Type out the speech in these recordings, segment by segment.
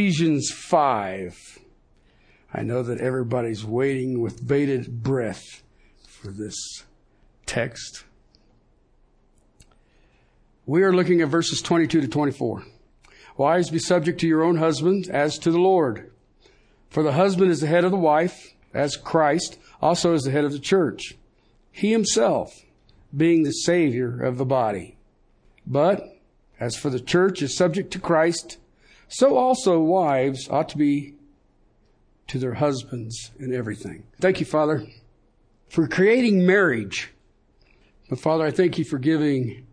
Ephesians 5. I know that everybody's waiting with bated breath for this text. We are looking at verses 22 to 24. Wives, be subject to your own husbands as to the Lord. For the husband is the head of the wife, as Christ also is the head of the church. He himself being the Savior of the body. But as for the church is subject to Christ, so also wives ought to be to their husbands in everything. Thank you, Father, for creating marriage. But Father, I thank you for giving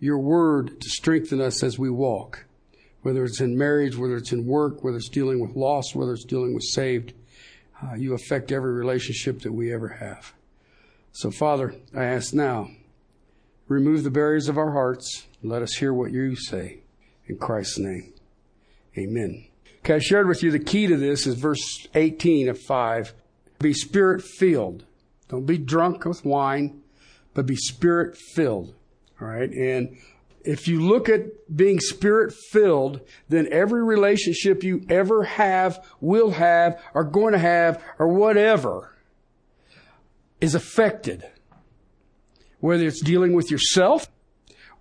your word to strengthen us as we walk, whether it's in marriage, whether it's in work, whether it's dealing with loss, whether it's dealing with saved. Uh, you affect every relationship that we ever have. So, Father, I ask now, remove the barriers of our hearts. Let us hear what you say. In Christ's name, amen. Okay, I shared with you the key to this is verse 18 of 5. Be spirit filled. Don't be drunk with wine, but be spirit filled. All right. And if you look at being spirit filled, then every relationship you ever have, will have, are going to have, or whatever is affected. Whether it's dealing with yourself,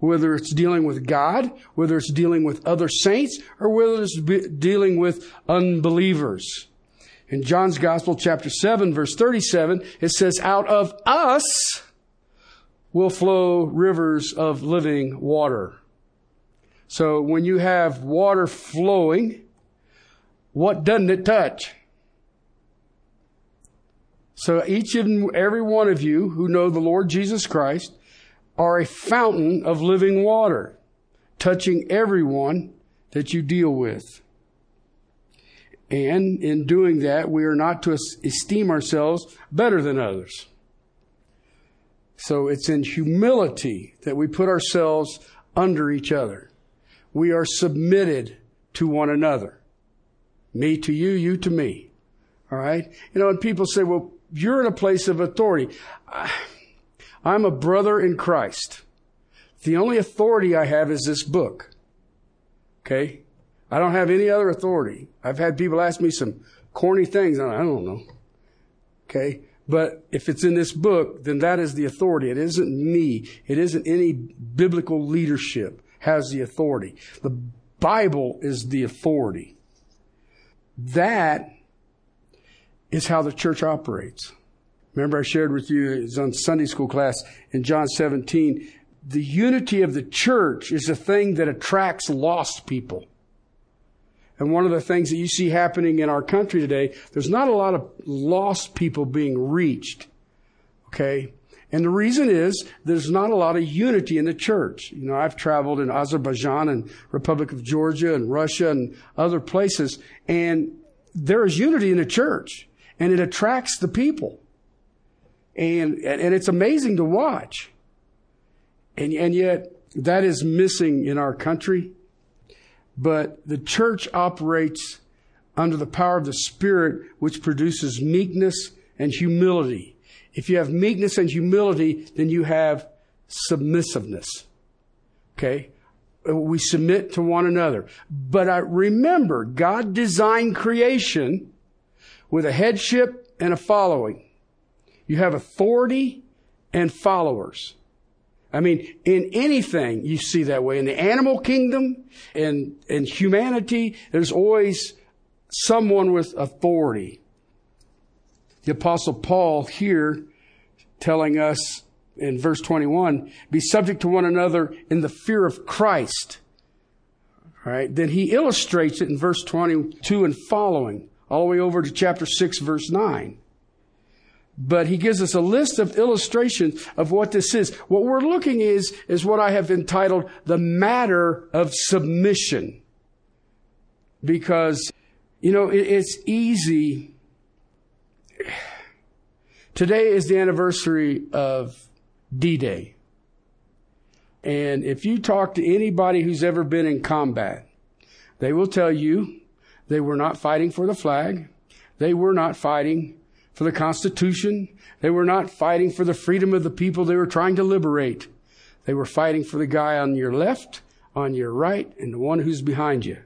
whether it's dealing with God, whether it's dealing with other saints, or whether it's dealing with unbelievers. In John's Gospel, chapter 7, verse 37, it says, Out of us will flow rivers of living water. So when you have water flowing, what doesn't it touch? So each and every one of you who know the Lord Jesus Christ are a fountain of living water, touching everyone that you deal with. And in doing that, we are not to esteem ourselves better than others. So it's in humility that we put ourselves under each other. We are submitted to one another. Me to you, you to me. All right? You know, and people say, well, you're in a place of authority. I'm a brother in Christ. The only authority I have is this book. Okay? I don't have any other authority. I've had people ask me some corny things. I don't know. Okay? But if it's in this book, then that is the authority. It isn't me. It isn't any biblical leadership has the authority. The Bible is the authority. That is how the church operates. Remember, I shared with you, it's on Sunday school class in John 17. The unity of the church is a thing that attracts lost people. And one of the things that you see happening in our country today, there's not a lot of lost people being reached. Okay? And the reason is there's not a lot of unity in the church. You know, I've traveled in Azerbaijan and Republic of Georgia and Russia and other places, and there is unity in the church, and it attracts the people. And, and it's amazing to watch. And, and yet that is missing in our country. But the church operates under the power of the Spirit, which produces meekness and humility. If you have meekness and humility, then you have submissiveness. Okay? We submit to one another. But I remember, God designed creation with a headship and a following. You have authority and followers. I mean, in anything you see that way. In the animal kingdom and in humanity, there's always someone with authority. The apostle Paul here telling us in verse 21, be subject to one another in the fear of Christ. All right. Then he illustrates it in verse 22 and following, all the way over to chapter 6, verse 9 but he gives us a list of illustrations of what this is. What we're looking is, is what I have entitled the matter of submission. Because, you know, it, it's easy. Today is the anniversary of D-Day. And if you talk to anybody who's ever been in combat, they will tell you they were not fighting for the flag. They were not fighting for the Constitution. They were not fighting for the freedom of the people they were trying to liberate. They were fighting for the guy on your left, on your right, and the one who's behind you.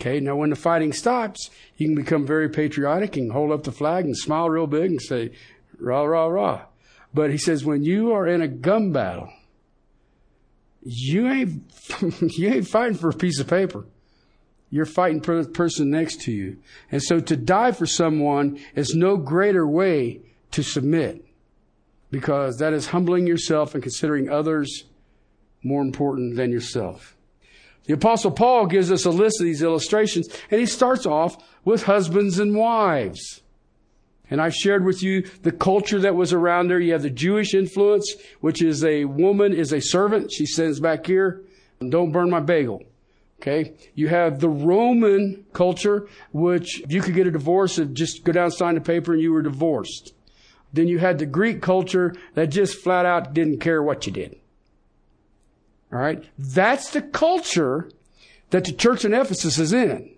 Okay, now when the fighting stops, you can become very patriotic and hold up the flag and smile real big and say, rah, rah, rah. But he says, when you are in a gun battle, you ain't, you ain't fighting for a piece of paper. You're fighting for the person next to you. And so to die for someone is no greater way to submit because that is humbling yourself and considering others more important than yourself. The apostle Paul gives us a list of these illustrations and he starts off with husbands and wives. And I've shared with you the culture that was around there. You have the Jewish influence, which is a woman is a servant. She sends back here, don't burn my bagel. Okay. You have the Roman culture, which you could get a divorce and just go down, and sign the paper and you were divorced. Then you had the Greek culture that just flat out didn't care what you did. All right. That's the culture that the church in Ephesus is in.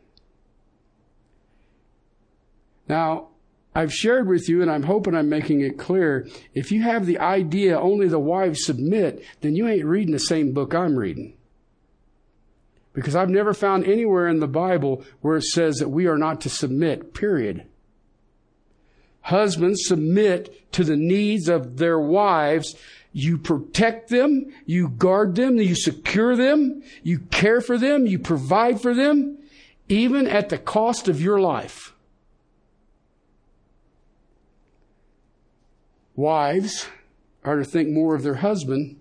Now, I've shared with you, and I'm hoping I'm making it clear, if you have the idea only the wives submit, then you ain't reading the same book I'm reading. Because I've never found anywhere in the Bible where it says that we are not to submit, period. Husbands submit to the needs of their wives you protect them, you guard them, you secure them, you care for them, you provide for them, even at the cost of your life. Wives are to think more of their husband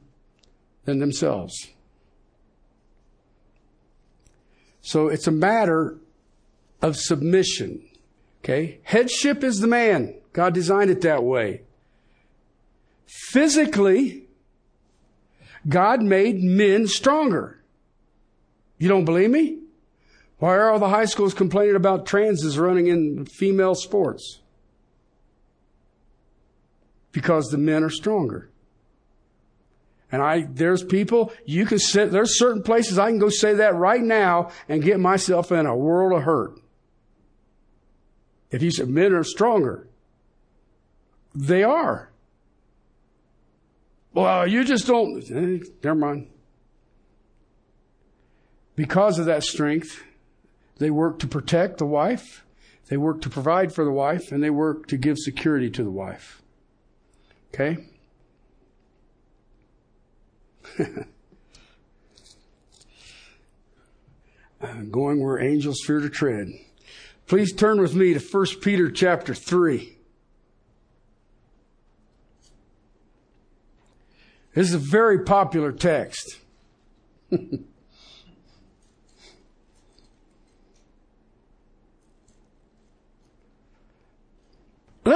than themselves. So it's a matter of submission. Okay? Headship is the man. God designed it that way. Physically, God made men stronger. You don't believe me? Why are all the high schools complaining about transes running in female sports? Because the men are stronger. And I, there's people, you can sit, there's certain places I can go say that right now and get myself in a world of hurt. If you said men are stronger, they are. Well, you just don't. Eh, never mind. Because of that strength, they work to protect the wife, they work to provide for the wife, and they work to give security to the wife. Okay? Going where angels fear to tread. Please turn with me to 1 Peter chapter 3. This is a very popular text. Let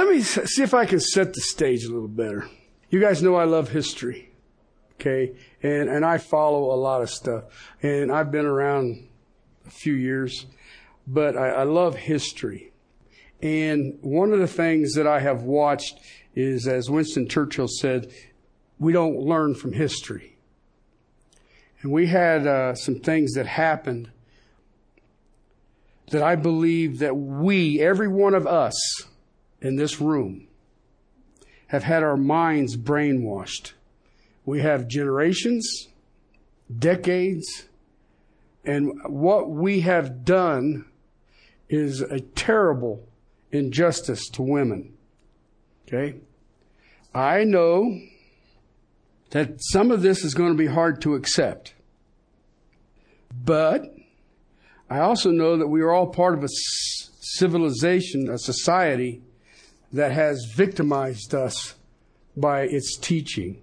me see if I can set the stage a little better. You guys know I love history. Okay. And, and I follow a lot of stuff. And I've been around a few years, but I, I love history. And one of the things that I have watched is, as Winston Churchill said, we don't learn from history. And we had uh, some things that happened that I believe that we, every one of us in this room, have had our minds brainwashed. We have generations, decades, and what we have done is a terrible injustice to women. Okay? I know that some of this is going to be hard to accept. But I also know that we are all part of a civilization, a society that has victimized us by its teaching.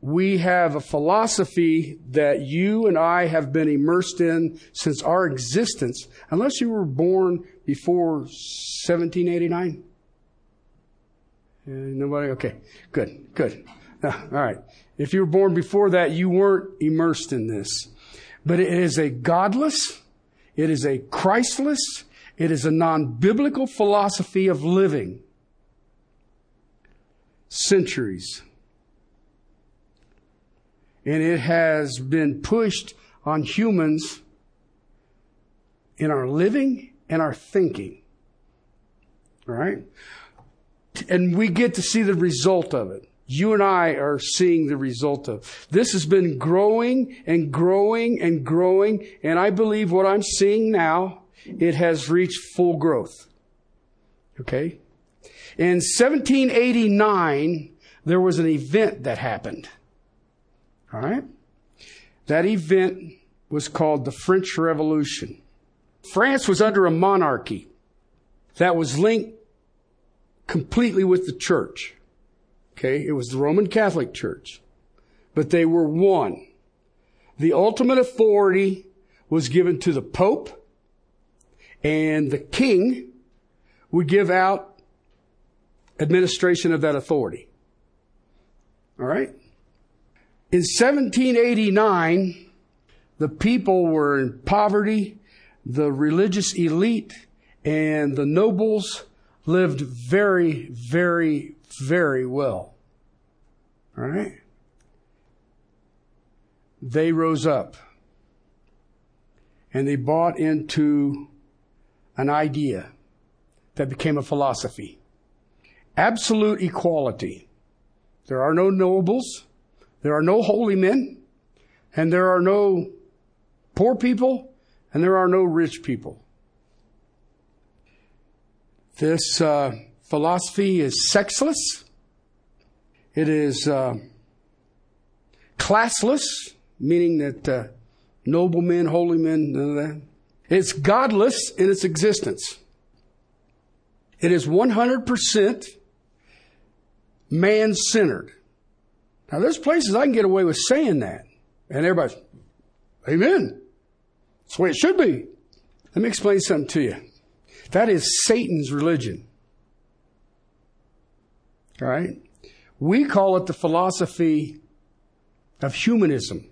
We have a philosophy that you and I have been immersed in since our existence, unless you were born before 1789. Uh, nobody? Okay, good, good. all right. If you were born before that, you weren't immersed in this. But it is a godless, it is a Christless, it is a non-biblical philosophy of living. Centuries. And it has been pushed on humans in our living and our thinking. All right? And we get to see the result of it. you and I are seeing the result of. This has been growing and growing and growing, and I believe what I'm seeing now, it has reached full growth. Okay? In 1789, there was an event that happened. All right? That event was called the French Revolution. France was under a monarchy that was linked completely with the church. Okay, it was the Roman Catholic Church. But they were one. The ultimate authority was given to the Pope, and the king would give out administration of that authority. All right? In 1789, the people were in poverty, the religious elite and the nobles lived very, very, very well. All right? They rose up and they bought into an idea that became a philosophy. Absolute equality. There are no nobles, there are no holy men, and there are no poor people, and there are no rich people. This uh, philosophy is sexless. It is uh, classless, meaning that uh, noblemen, holy men, none of that. It's godless in its existence. It is 100% man centered. Now, there's places I can get away with saying that. And everybody's, Amen. That's the way it should be. Let me explain something to you. That is Satan's religion. All right? We call it the philosophy of humanism.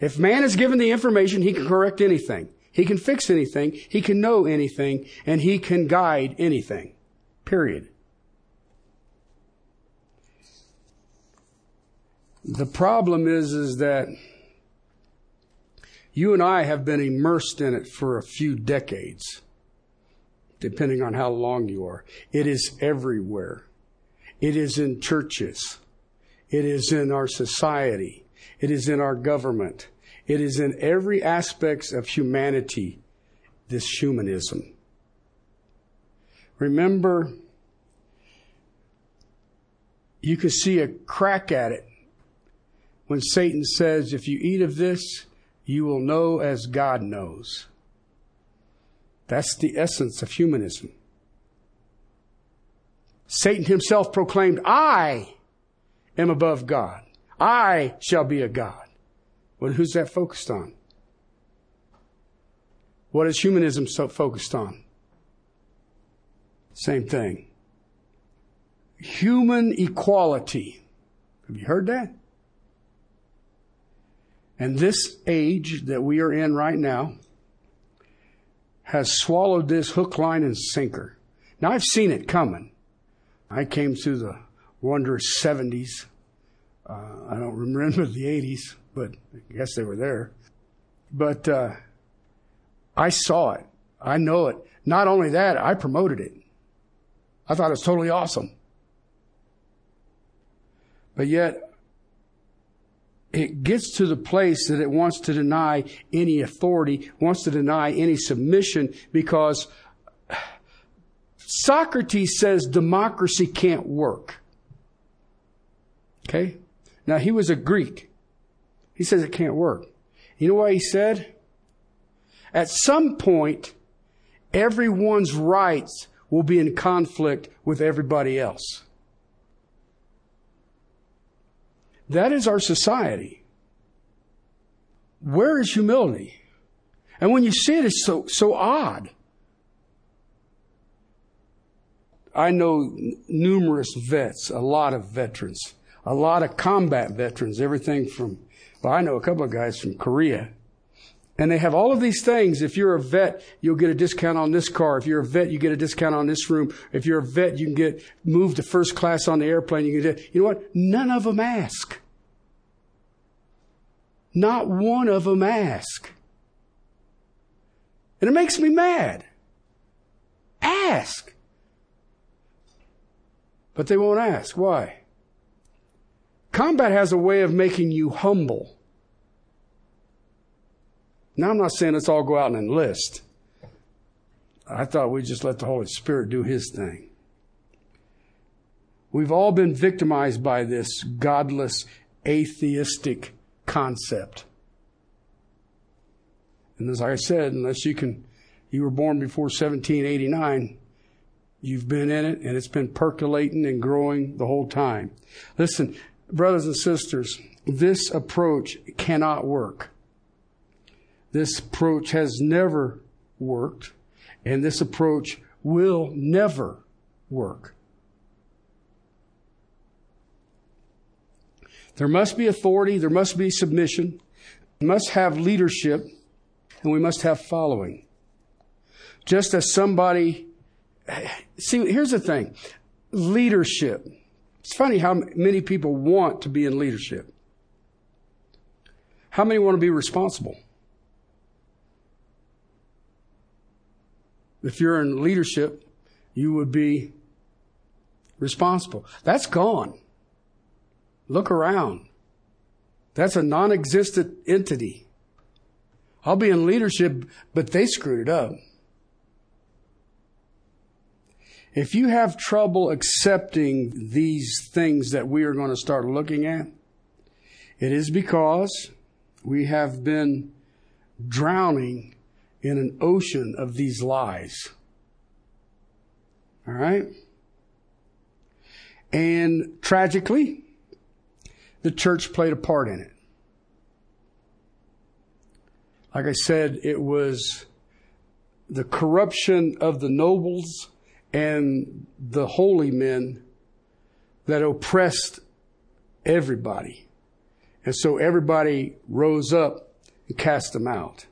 If man is given the information, he can correct anything. He can fix anything. He can know anything. And he can guide anything. Period. The problem is, is that you and I have been immersed in it for a few decades, depending on how long you are. It is everywhere. It is in churches. It is in our society. It is in our government. It is in every aspect of humanity, this humanism. Remember, you can see a crack at it when Satan says, if you eat of this, you will know as God knows. That's the essence of humanism. Satan himself proclaimed, I am above God. I shall be a God. Well, who's that focused on? What is humanism so focused on? Same thing. Human equality. Have you heard that? And this age that we are in right now has swallowed this hook, line, and sinker. Now I've seen it coming. I came through the wondrous 70s. Uh, I don't remember the 80s, but I guess they were there. But uh, I saw it. I know it. Not only that, I promoted it. I thought it was totally awesome. But yet, it gets to the place that it wants to deny any authority, wants to deny any submission because Socrates says democracy can't work. Okay? Now he was a Greek. He says it can't work. You know what he said? At some point, everyone's rights will be in conflict with everybody else. That is our society. Where is humility? And when you see it, it's so, so odd. I know numerous vets, a lot of veterans, a lot of combat veterans, everything from, well, I know a couple of guys from Korea. And they have all of these things. If you're a vet, you'll get a discount on this car. If you're a vet, you get a discount on this room. If you're a vet, you can get moved to first class on the airplane. You can get, you know what? None of them ask. Not one of them ask. And it makes me mad. Ask. But they won't ask. Why? Combat has a way of making you humble. Now, I'm not saying let's all go out and enlist. I thought we'd just let the Holy Spirit do His thing. We've all been victimized by this godless, atheistic concept. And as I said, unless you can, you were born before 1789, you've been in it and it's been percolating and growing the whole time. Listen, brothers and sisters, this approach cannot work. This approach has never worked, and this approach will never work. There must be authority, there must be submission, we must have leadership, and we must have following. Just as somebody, see, here's the thing leadership. It's funny how many people want to be in leadership. How many want to be responsible? If you're in leadership, you would be responsible. That's gone. Look around. That's a non existent entity. I'll be in leadership, but they screwed it up. If you have trouble accepting these things that we are going to start looking at, it is because we have been drowning in an ocean of these lies. All right? And tragically, the church played a part in it. Like I said, it was the corruption of the nobles and the holy men that oppressed everybody. And so everybody rose up and cast them out.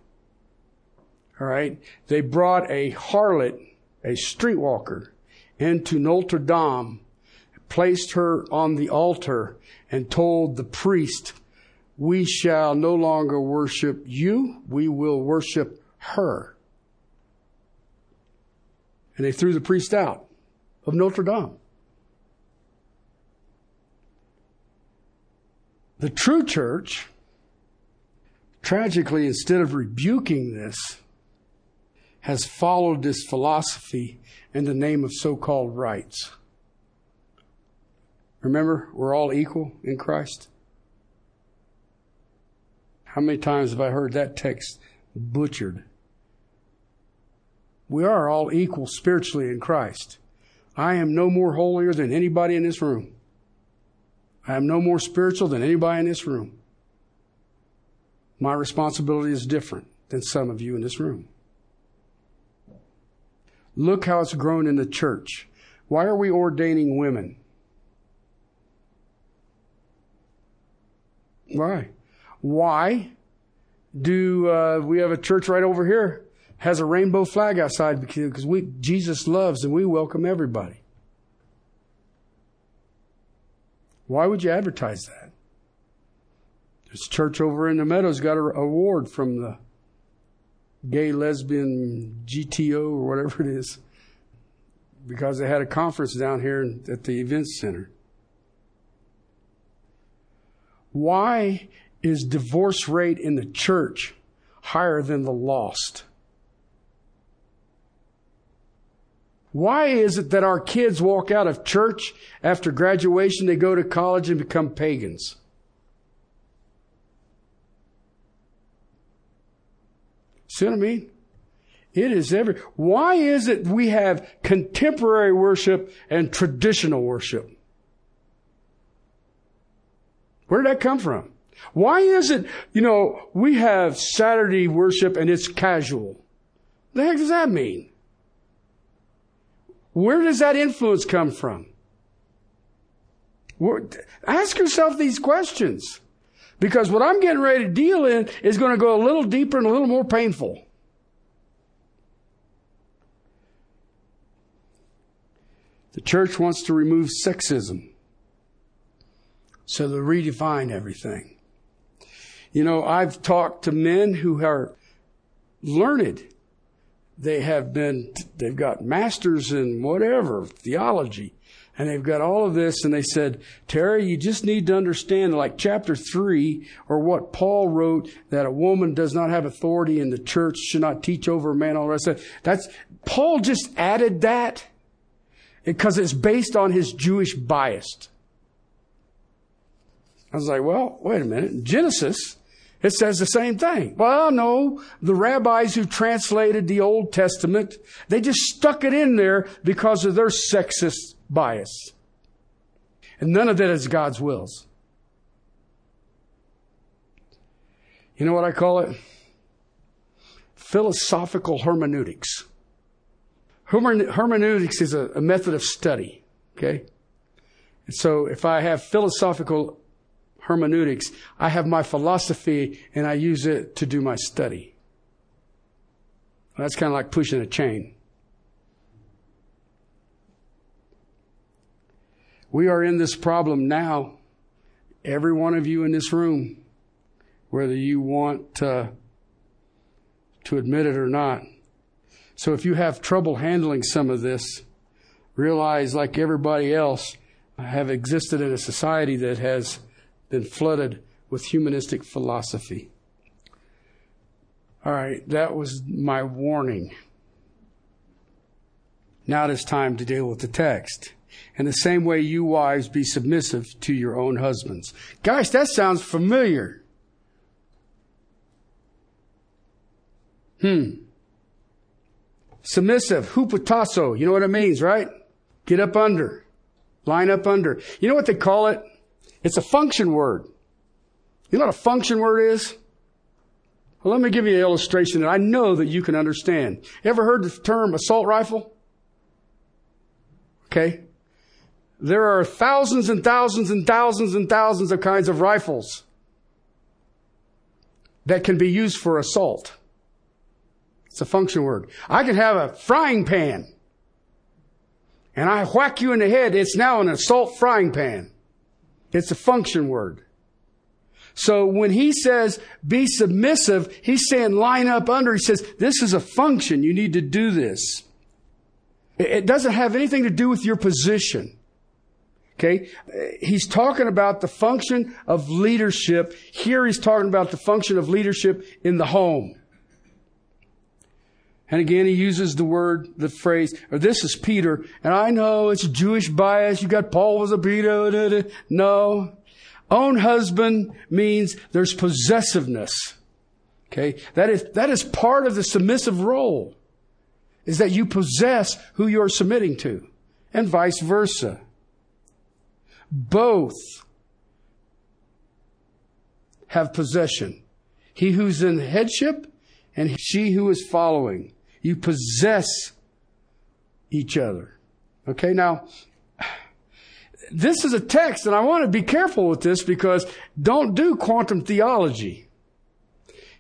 All right. They brought a harlot, a streetwalker, into Notre Dame, placed her on the altar, and told the priest, we shall no longer worship you. We will worship her. And they threw the priest out of Notre Dame. The true church, tragically, instead of rebuking this, has followed this philosophy in the name of so called rights. Remember, we're all equal in Christ. How many times have I heard that text butchered? We are all equal spiritually in Christ. I am no more holier than anybody in this room. I am no more spiritual than anybody in this room. My responsibility is different than some of you in this room. Look how it's grown in the church. Why are we ordaining women? Why? Why do uh, we have a church right over here has a rainbow flag outside because we Jesus loves and we welcome everybody. Why would you advertise that? This church over in the meadows got an award from the gay lesbian GTO or whatever it is because they had a conference down here at the event center. Why is divorce rate in the church higher than the lost? Why is it that our kids walk out of church after graduation, they go to college and become pagans? See what I mean? It is every. Why is it we have contemporary worship and traditional worship? Where did that come from? Why is it, you know, we have Saturday worship and it's casual? The heck does that mean? Where does that influence come from? Ask yourself these questions. Because what I'm getting ready to deal in is going to go a little deeper and a little more painful. The church wants to remove sexism. So they redefine everything. You know, I've talked to men who are learned. They have been, they've got masters in whatever, theology, And they've got all of this, and they said, Terry, you just need to understand, like chapter three, or what Paul wrote, that a woman does not have authority in the church, should not teach over a man, all of it. That's, Paul just added that because it's based on his Jewish bias. I was like, well, wait a minute. Genesis, it says the same thing. Well, no, the rabbis who translated the Old Testament, they just stuck it in there because of their sexist bias. And none of that is God's wills. You know what I call it? Philosophical hermeneutics. Hermeneutics is a, a method of study, okay? And so if I have philosophical hermeneutics, I have my philosophy and I use it to do my study. That's kind of like pushing a chain. We are in this problem now. Every one of you in this room, whether you want to, to admit it or not. So if you have trouble handling some of this, realize like everybody else, I have existed in a society that has been flooded with humanistic philosophy. All right, that was my warning. Now it is time to deal with the text. In the same way, you wives be submissive to your own husbands. Guys, that sounds familiar. Hmm. Submissive, hupotasso. You know what it means, right? Get up under. Line up under. You know what they call it? It's a function word. You know what a function word is? Well, let me give you an illustration that I know that you can understand. Ever heard the term assault rifle? Okay. There are thousands and thousands and thousands and thousands of kinds of rifles that can be used for assault. It's a function word. I can have a frying pan and I whack you in the head. It's now an assault frying pan. It's a function word. So when he says be submissive, he's saying line up under. He says this is a function. You need to do this. It doesn't have anything to do with your position. Okay. He's talking about the function of leadership. Here he's talking about the function of leadership in the home. And again, he uses the word, the phrase, or this is Peter. And I know it's Jewish bias. You got Paul was a Peter. No. Own husband means there's possessiveness. Okay. That is, that is part of the submissive role. Is that you possess who you're submitting to. And vice versa. Both have possession. He who's in headship and she who is following. You possess each other. Okay, now, this is a text, and I want to be careful with this because don't do quantum theology.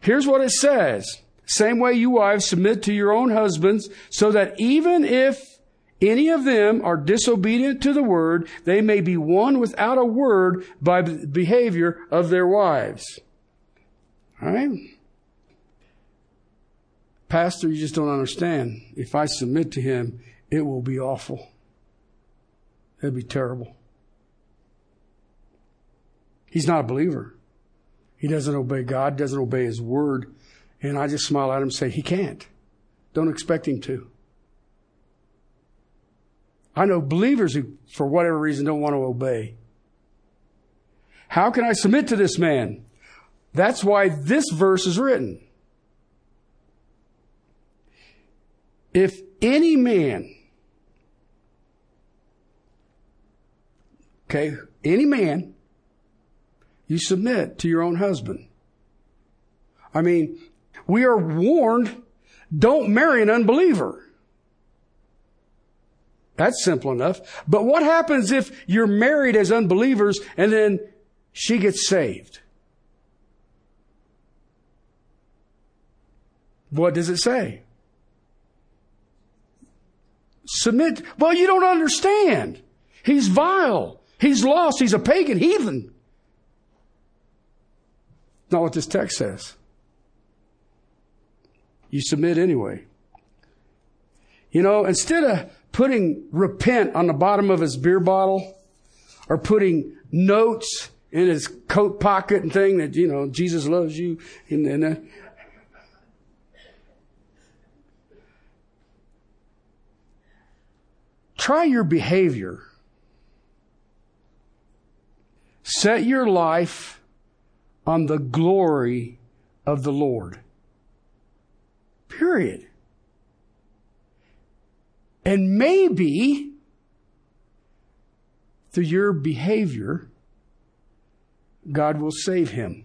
Here's what it says. Same way you wives submit to your own husbands so that even if any of them are disobedient to the word, they may be won without a word by the behavior of their wives. All right? Pastor, you just don't understand. If I submit to him, it will be awful. It'd be terrible. He's not a believer. He doesn't obey God, doesn't obey his word. And I just smile at him and say, he can't. Don't expect him to. I know believers who, for whatever reason, don't want to obey. How can I submit to this man? That's why this verse is written. If any man, okay, any man, you submit to your own husband. I mean, we are warned, don't marry an unbeliever. That's simple enough. But what happens if you're married as unbelievers and then she gets saved? What does it say? Submit. Well, you don't understand. He's vile. He's lost. He's a pagan heathen. Not what this text says. You submit anyway. You know, instead of putting repent on the bottom of his beer bottle or putting notes in his coat pocket and thing that, you know, Jesus loves you and, and uh, try your behavior. Set your life on the glory of the Lord. Period. And maybe through your behavior, God will save him.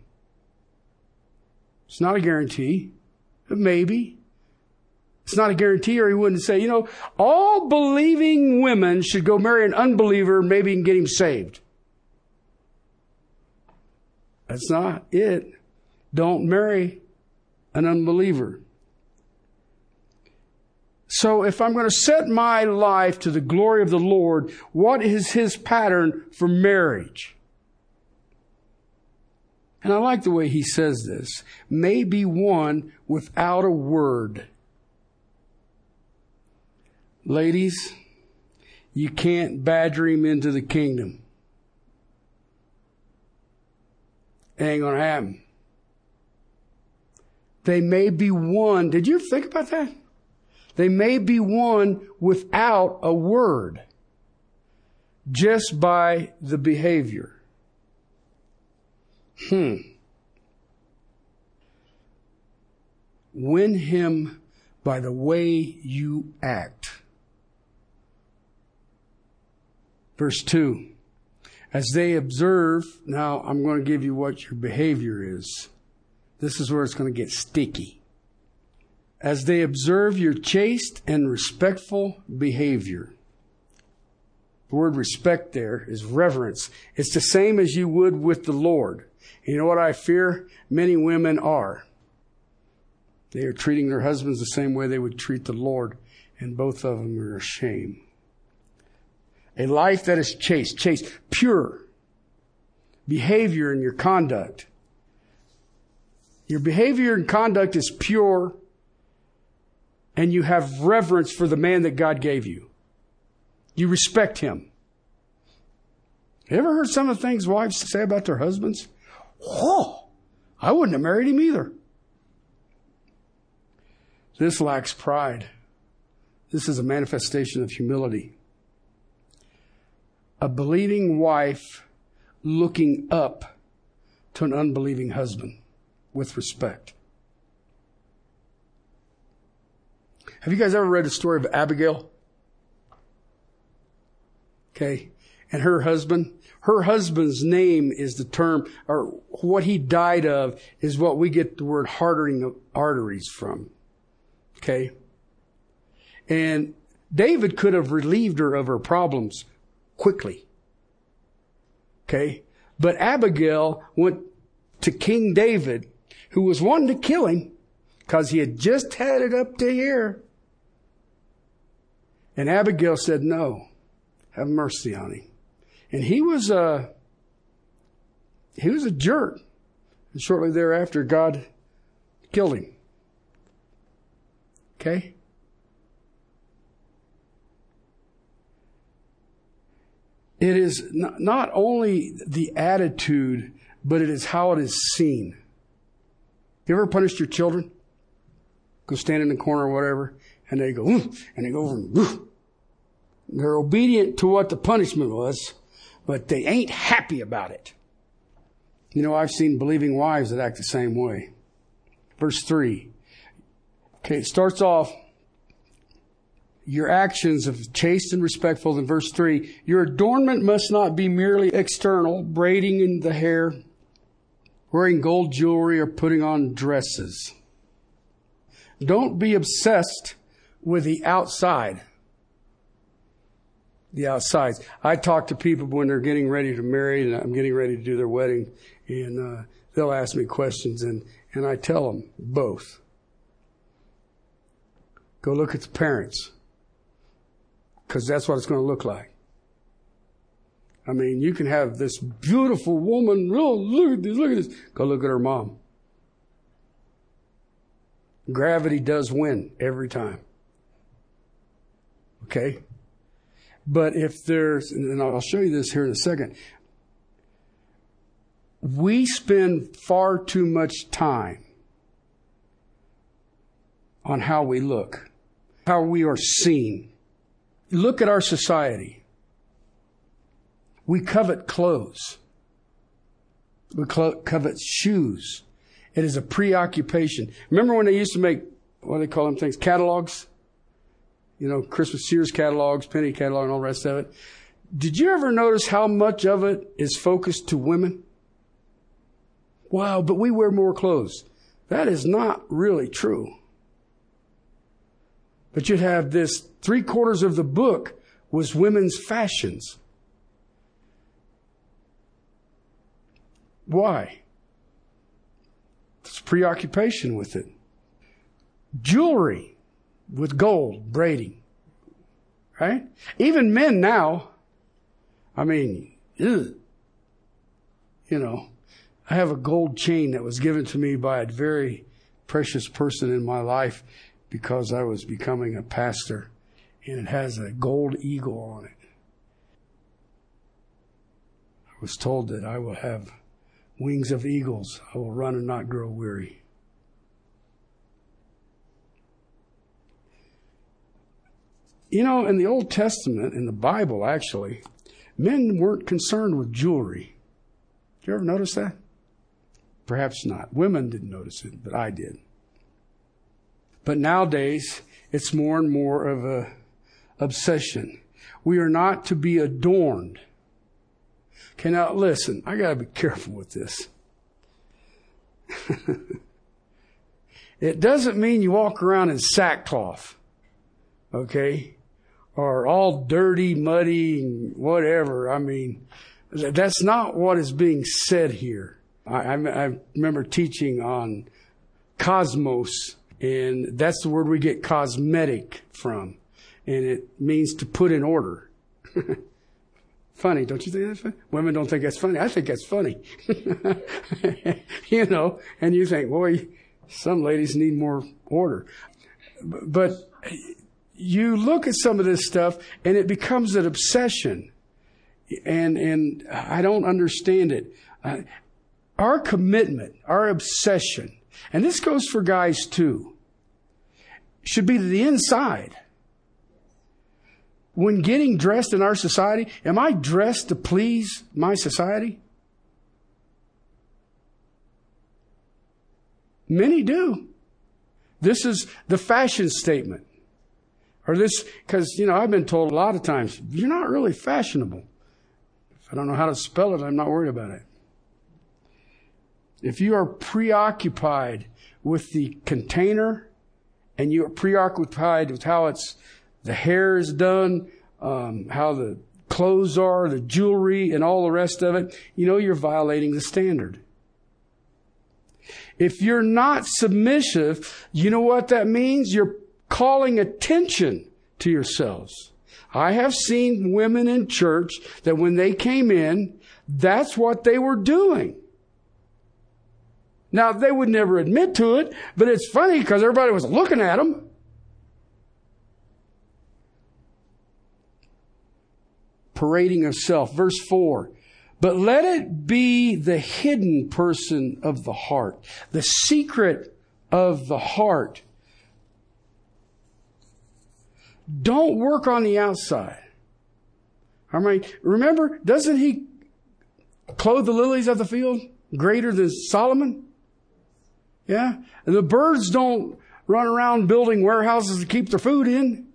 It's not a guarantee, but maybe. It's not a guarantee, or he wouldn't say, you know, all believing women should go marry an unbeliever, maybe and get him saved. That's not it. Don't marry an unbeliever. So if I'm going to set my life to the glory of the Lord, what is his pattern for marriage? And I like the way he says this. May be one without a word. Ladies, you can't badger him into the kingdom. Ain't gonna happen. They may be one. Did you think about that? They may be one without a word, just by the behavior. Hmm. Win him by the way you act. Verse 2. As they observe, now I'm going to give you what your behavior is. This is where it's going to get sticky as they observe your chaste and respectful behavior. The word respect there is reverence. It's the same as you would with the Lord. You know what I fear? Many women are. They are treating their husbands the same way they would treat the Lord, and both of them are a shame. A life that is chaste, chaste, pure behavior in your conduct. Your behavior and conduct is pure and you have reverence for the man that God gave you. You respect him. You ever heard some of the things wives say about their husbands? Oh, I wouldn't have married him either. This lacks pride. This is a manifestation of humility. A believing wife looking up to an unbelieving husband with respect. Have you guys ever read the story of Abigail? Okay. And her husband? Her husband's name is the term, or what he died of is what we get the word hardening of arteries from. Okay. And David could have relieved her of her problems quickly. Okay. But Abigail went to King David, who was wanting to kill him because he had just had it up to here. And Abigail said, No, have mercy on him. And he was a, he was a jerk. And shortly thereafter, God killed him. Okay? It is not only the attitude, but it is how it is seen. You ever punished your children? Go stand in the corner or whatever, and they go, and they go over and they're obedient to what the punishment was, but they ain't happy about it. You know, I've seen believing wives that act the same way. Verse 3. Okay, it starts off, your actions of chaste and respectful. In verse 3, your adornment must not be merely external, braiding in the hair, wearing gold jewelry, or putting on dresses. Don't be obsessed with the outside the outsides. I talk to people when they're getting ready to marry and I'm getting ready to do their wedding, and uh, they'll ask me questions, and, and I tell them both. Go look at the parents, because that's what it's going to look like. I mean, you can have this beautiful woman. Oh, look at this! Look at this! Go look at her mom. Gravity does win every time. Okay? But if there's, and I'll show you this here in a second, we spend far too much time on how we look, how we are seen. Look at our society. We covet clothes. We covet shoes. It is a preoccupation. Remember when they used to make, what do they call them things, catalogs? You know, Christmas Sears catalogs, penny catalog, and all the rest of it. Did you ever notice how much of it is focused to women? Wow, but we wear more clothes. That is not really true. But you'd have this three quarters of the book was women's fashions. Why? It's preoccupation with it. Jewelry with gold braiding. Right? Even men now, I mean, ugh, you know, I have a gold chain that was given to me by a very precious person in my life because I was becoming a pastor, and it has a gold eagle on it. I was told that I will have wings of eagles. I will run and not grow weary. You know, in the Old Testament, in the Bible actually, men weren't concerned with jewelry. Did you ever notice that? Perhaps not. Women didn't notice it, but I did. But nowadays, it's more and more of a obsession. We are not to be adorned. Okay, now listen, I gotta be careful with this. it doesn't mean you walk around in sackcloth. Okay? Or all dirty, muddy, whatever. I mean, that's not what is being said here. I, I, I remember teaching on cosmos, and that's the word we get cosmetic from. And it means to put in order. funny, don't you think that's funny? Women don't think that's funny. I think that's funny. you know, and you think, boy, some ladies need more order. But you look at some of this stuff and it becomes an obsession. And, and I don't understand it. Uh, our commitment, our obsession, and this goes for guys too, should be to the inside. When getting dressed in our society, am I dressed to please my society? Many do. This is the fashion statement. Or this, because, you know, I've been told a lot of times, you're not really fashionable. If I don't know how to spell it, I'm not worried about it. If you are preoccupied with the container and you are preoccupied with how it's the hair is done, um, how the clothes are, the jewelry, and all the rest of it, you know you're violating the standard. If you're not submissive, you know what that means? You're calling attention to yourselves. I have seen women in church that when they came in, that's what they were doing. Now, they would never admit to it, but it's funny because everybody was looking at them. Parading of self. Verse 4. But let it be the hidden person of the heart, the secret of the heart. Don't work on the outside. I mean, remember, doesn't he clothe the lilies of the field greater than Solomon? Yeah? And the birds don't run around building warehouses to keep their food in.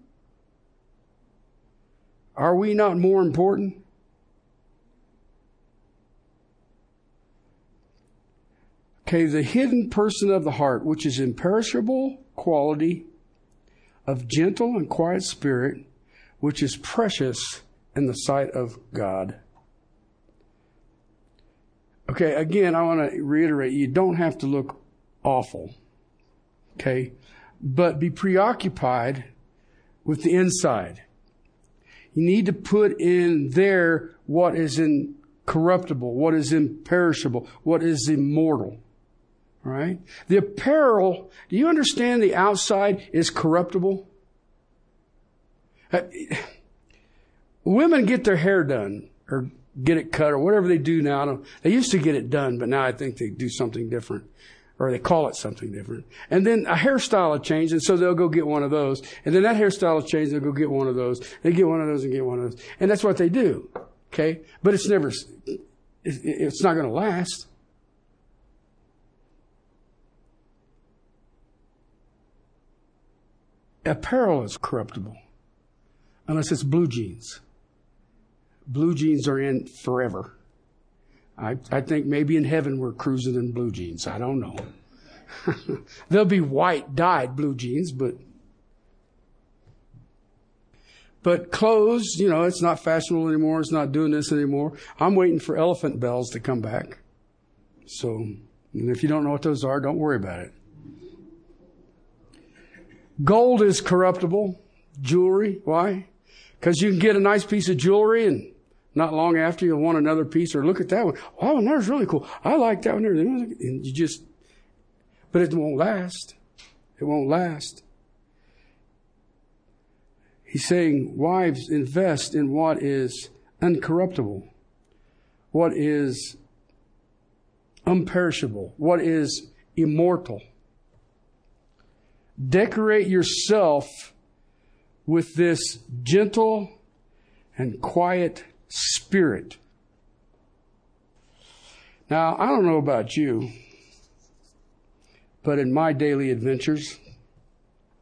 Are we not more important? Okay, the hidden person of the heart, which is imperishable quality of gentle and quiet spirit, which is precious in the sight of God. Okay, again, I want to reiterate you don't have to look awful. Okay? But be preoccupied with the inside. You need to put in there what is incorruptible, what is imperishable, what is immortal. Right? The apparel, do you understand the outside is corruptible? Uh, women get their hair done or get it cut or whatever they do now. They used to get it done, but now I think they do something different or they call it something different. And then a hairstyle will change, and so they'll go get one of those. And then that hairstyle will change, they'll go get one of those. They get one of those and get one of those. And that's what they do. Okay? But it's never, it's not going to last. Apparel is corruptible unless it's blue jeans. Blue jeans are in forever. I, I think maybe in heaven we're cruising in blue jeans. I don't know. They'll be white dyed blue jeans, but but clothes, you know, it's not fashionable anymore. It's not doing this anymore. I'm waiting for elephant bells to come back. So, if you don't know what those are, don't worry about it. Gold is corruptible. Jewelry. Why? Because you can get a nice piece of jewelry and not long after you'll want another piece or look at that one. Oh, that was really cool. I like that one. there. And you just, but it won't last. It won't last. He's saying, wives, invest in what is uncorruptible, what is unperishable, what is immortal. Decorate yourself with this gentle and quiet spirit. Now, I don't know about you, but in my daily adventures,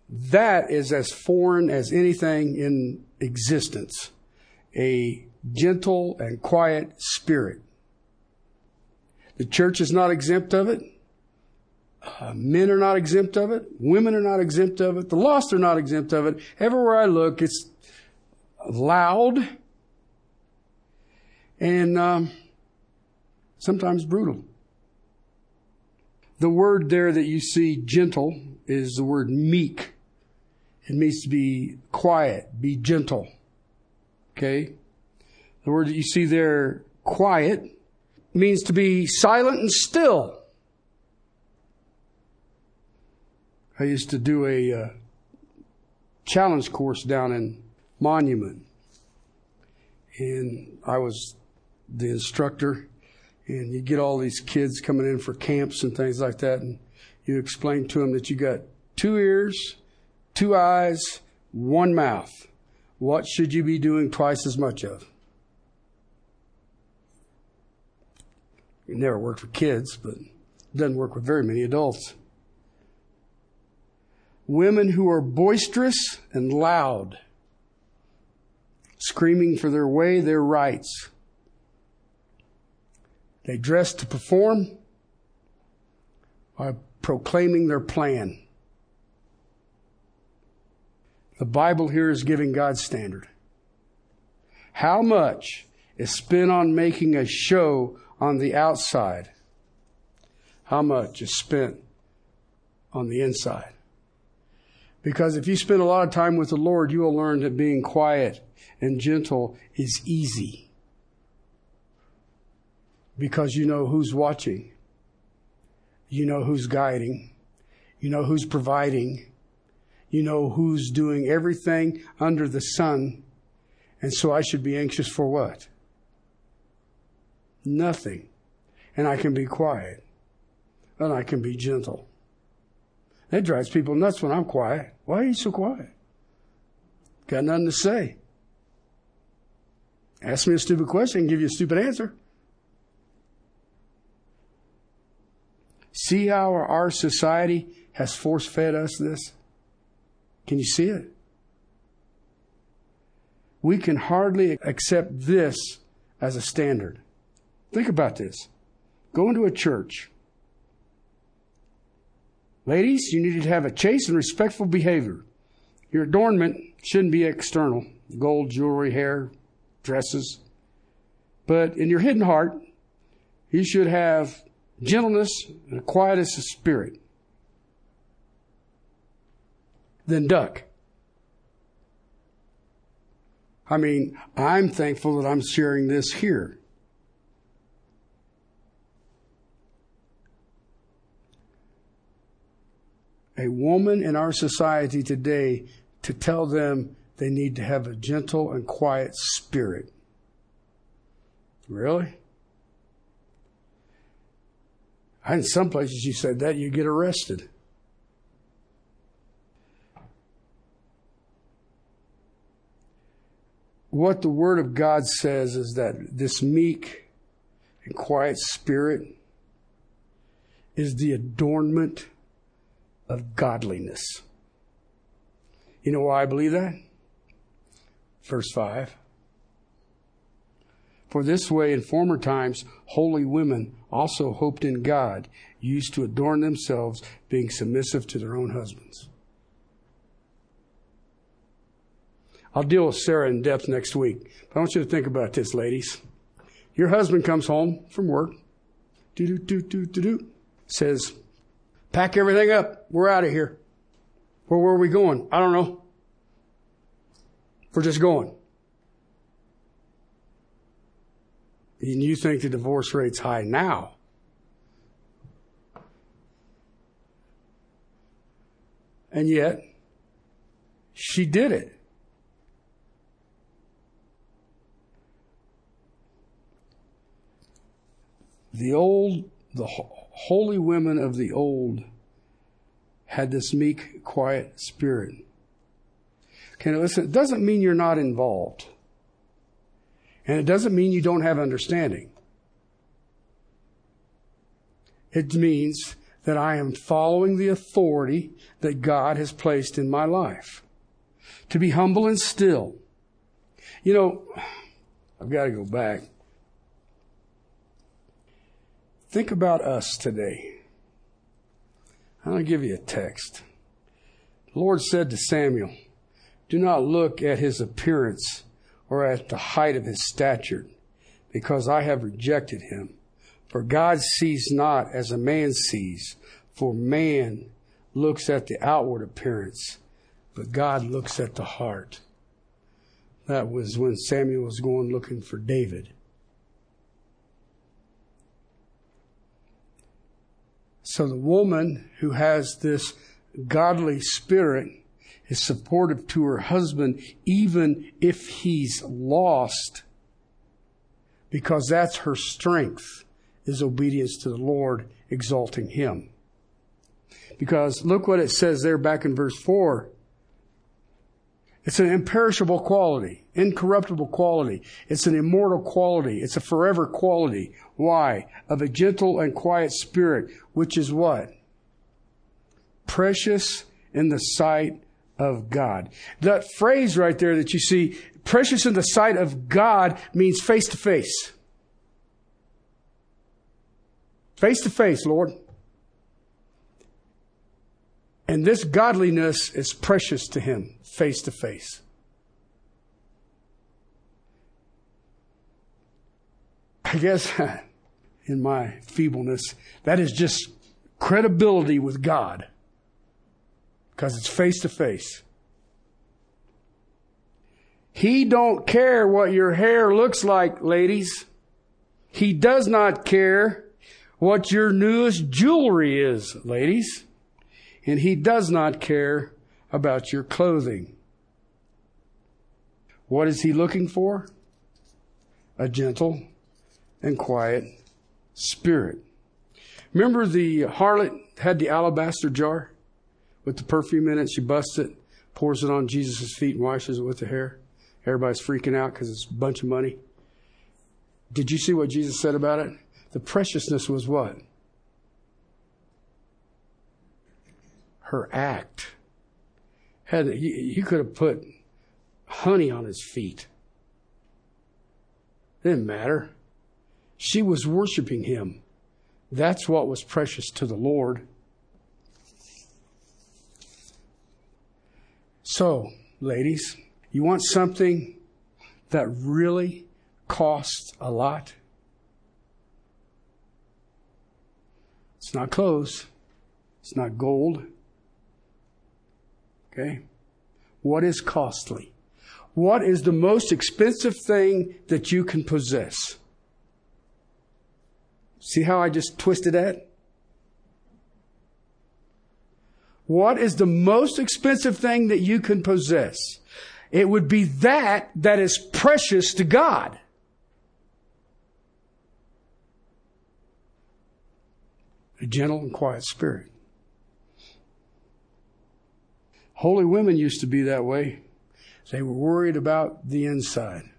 that is as foreign as anything in existence. A gentle and quiet spirit. The church is not exempt of it. Uh, men are not exempt of it. Women are not exempt of it. The lost are not exempt of it. Everywhere I look, it's loud and um, sometimes brutal. The word there that you see, gentle, is the word meek. It means to be quiet, be gentle. Okay? The word that you see there, quiet, means to be silent and still. I used to do a uh, challenge course down in Monument. And I was the instructor, and you get all these kids coming in for camps and things like that, and you explain to them that you got two ears, two eyes, one mouth. What should you be doing twice as much of? It never worked for kids, but it doesn't work with very many adults. Women who are boisterous and loud, screaming for their way, their rights. They dress to perform by proclaiming their plan. The Bible here is giving God's standard. How much is spent on making a show on the outside? How much is spent on the inside? Because if you spend a lot of time with the Lord, you will learn that being quiet and gentle is easy because you know who's watching. You know who's guiding. You know who's providing. You know who's doing everything under the sun. And so I should be anxious for what? Nothing. And I can be quiet. And I can be gentle. That drives people nuts when I'm quiet. Why are you so quiet? Got nothing to say. Ask me a stupid question and give you a stupid answer. See how our society has force fed us this? Can you see it? We can hardly accept this as a standard. Think about this. Go into a church. Ladies, you need to have a chaste and respectful behavior. Your adornment shouldn't be external gold, jewelry, hair, dresses. But in your hidden heart, you should have gentleness, and quietness of spirit, then duck. I mean, I'm thankful that I'm sharing this here. A woman in our society today, to tell them they need to have a gentle and quiet spirit. Really? In some places you said that, you get arrested. What the Word of God says is that this meek and quiet spirit is the adornment of godliness. You know why I believe that? Verse 5. For this way in former times holy women also hoped in God, used to adorn themselves, being submissive to their own husbands. I'll deal with Sarah in depth next week. But I want you to think about this, ladies. Your husband comes home from work, do do do do do do, says, "Pack everything up. We're out of here." Where were we going? I don't know. We're just going. And you think the divorce rate's high now. And yet, she did it. The old, the holy women of the old had this meek, quiet spirit. Okay, listen, it doesn't mean you're not involved. And it doesn't mean you don't have understanding. It means that I am following the authority that God has placed in my life. To be humble and still. You know, I've got to go back. Think about us today. I'm going to give you a text. The Lord said to Samuel, Do not look at his appearance or at the height of his stature, because I have rejected him. For God sees not as a man sees, for man looks at the outward appearance, but God looks at the heart. That was when Samuel was going looking for David. So the woman who has this godly spirit is supportive to her husband, even if he's lost, because that's her strength, is obedience to the Lord, exalting him. Because look what it says there back in verse 4. It's an imperishable quality, incorruptible quality. It's an immortal quality. It's a forever quality. Why? Of a gentle and quiet spirit, which is what? Precious in the sight of God. That phrase right there that you see, precious in the sight of God, means face to face. Face to face, Lord. And this godliness is precious to him, face to face. I guess in my feebleness, that is just credibility with God because it's face to face. He don't care what your hair looks like, ladies. He does not care what your newest jewelry is, ladies. And he does not care about your clothing. What is he looking for? A gentle and quiet spirit. Remember the harlot had the alabaster jar? With the perfume in it. She busts it, pours it on Jesus' feet, and washes it with her hair. Everybody's freaking out because it's a bunch of money. Did you see what Jesus said about it? The preciousness was what? Her act. Had he, could have put honey on his feet. Didn't matter. She was worshiping him. That's what was precious to the Lord. So, ladies, you want something that really costs a lot? It's not clothes. It's not gold. Okay? What is costly? What is the most expensive thing that you can possess? See how I just twisted that? What is the most expensive thing that you can possess? it would be that that is precious to God. A gentle and quiet spirit. Holy women used to be that way. They were worried about the inside.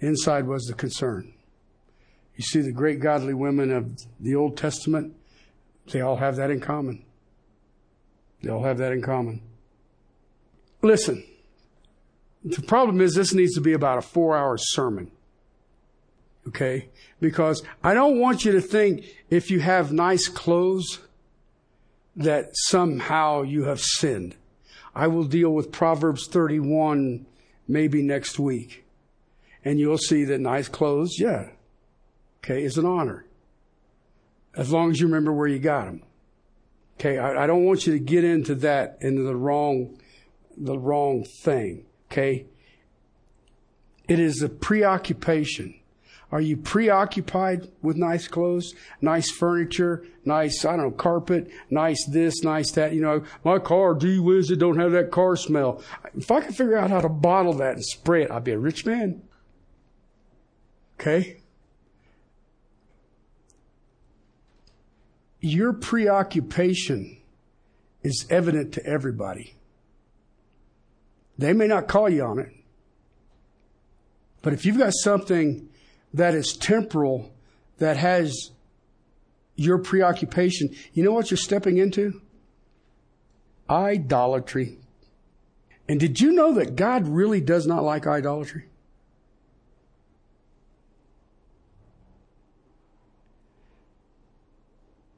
Inside was the concern. You see, the great godly women of the Old Testament, they all have that in common. They all have that in common. Listen, the problem is this needs to be about a four hour sermon. Okay? Because I don't want you to think if you have nice clothes that somehow you have sinned. I will deal with Proverbs 31 maybe next week. And you'll see that nice clothes, yeah, okay, is an honor. As long as you remember where you got them. Okay, I, I don't want you to get into that, into the wrong, the wrong thing. Okay? It is a preoccupation. Are you preoccupied with nice clothes, nice furniture, nice, I don't know, carpet, nice this, nice that? You know, my car, gee whiz, it don't have that car smell. If I could figure out how to bottle that and spray it, I'd be a rich man. Okay? Your preoccupation is evident to everybody. They may not call you on it. But if you've got something that is temporal, that has your preoccupation, you know what you're stepping into? Idolatry. And did you know that God really does not like idolatry?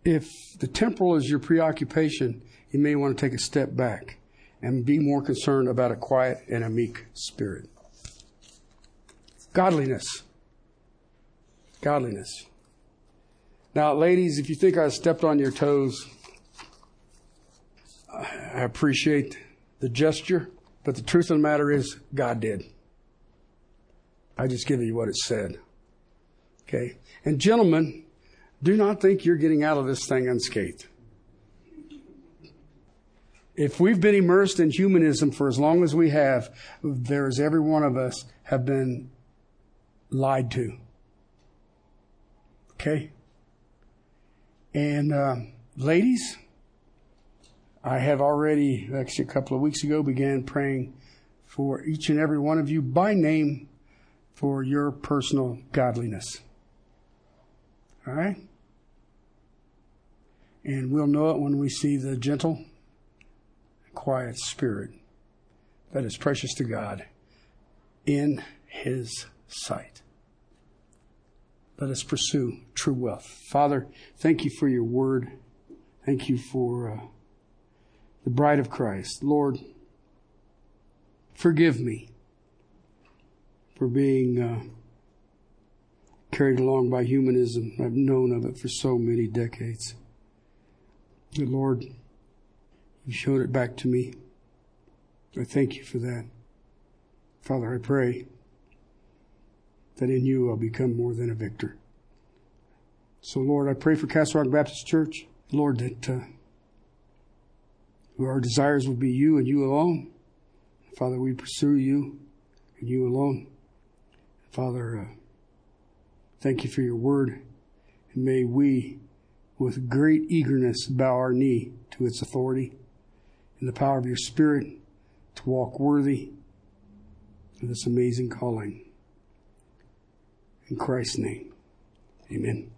If the temporal is your preoccupation, you may want to take a step back and be more concerned about a quiet and a meek spirit. Godliness. Godliness. Now, ladies, if you think I stepped on your toes, I appreciate the gesture, but the truth of the matter is, God did. I just give you what it said. Okay? And gentlemen, do not think you're getting out of this thing unscathed. If we've been immersed in humanism for as long as we have, there's every one of us have been lied to. Okay? And uh, ladies, I have already, actually a couple of weeks ago, began praying for each and every one of you by name for your personal godliness. All right? And we'll know it when we see the gentle, quiet spirit that is precious to God in His sight. Let us pursue true wealth. Father, thank you for your word. Thank you for uh, the bride of Christ. Lord, forgive me for being uh, carried along by humanism. I've known of it for so many decades. But Lord, you showed it back to me. I thank you for that. Father, I pray that in you I'll become more than a victor. So, Lord, I pray for Castle Rock Baptist Church, Lord, that uh, our desires will be you and you alone. Father, we pursue you and you alone. Father, uh, thank you for your word, and may we, with great eagerness, bow our knee to its authority in the power of your Spirit to walk worthy of this amazing calling. In Christ's name, amen.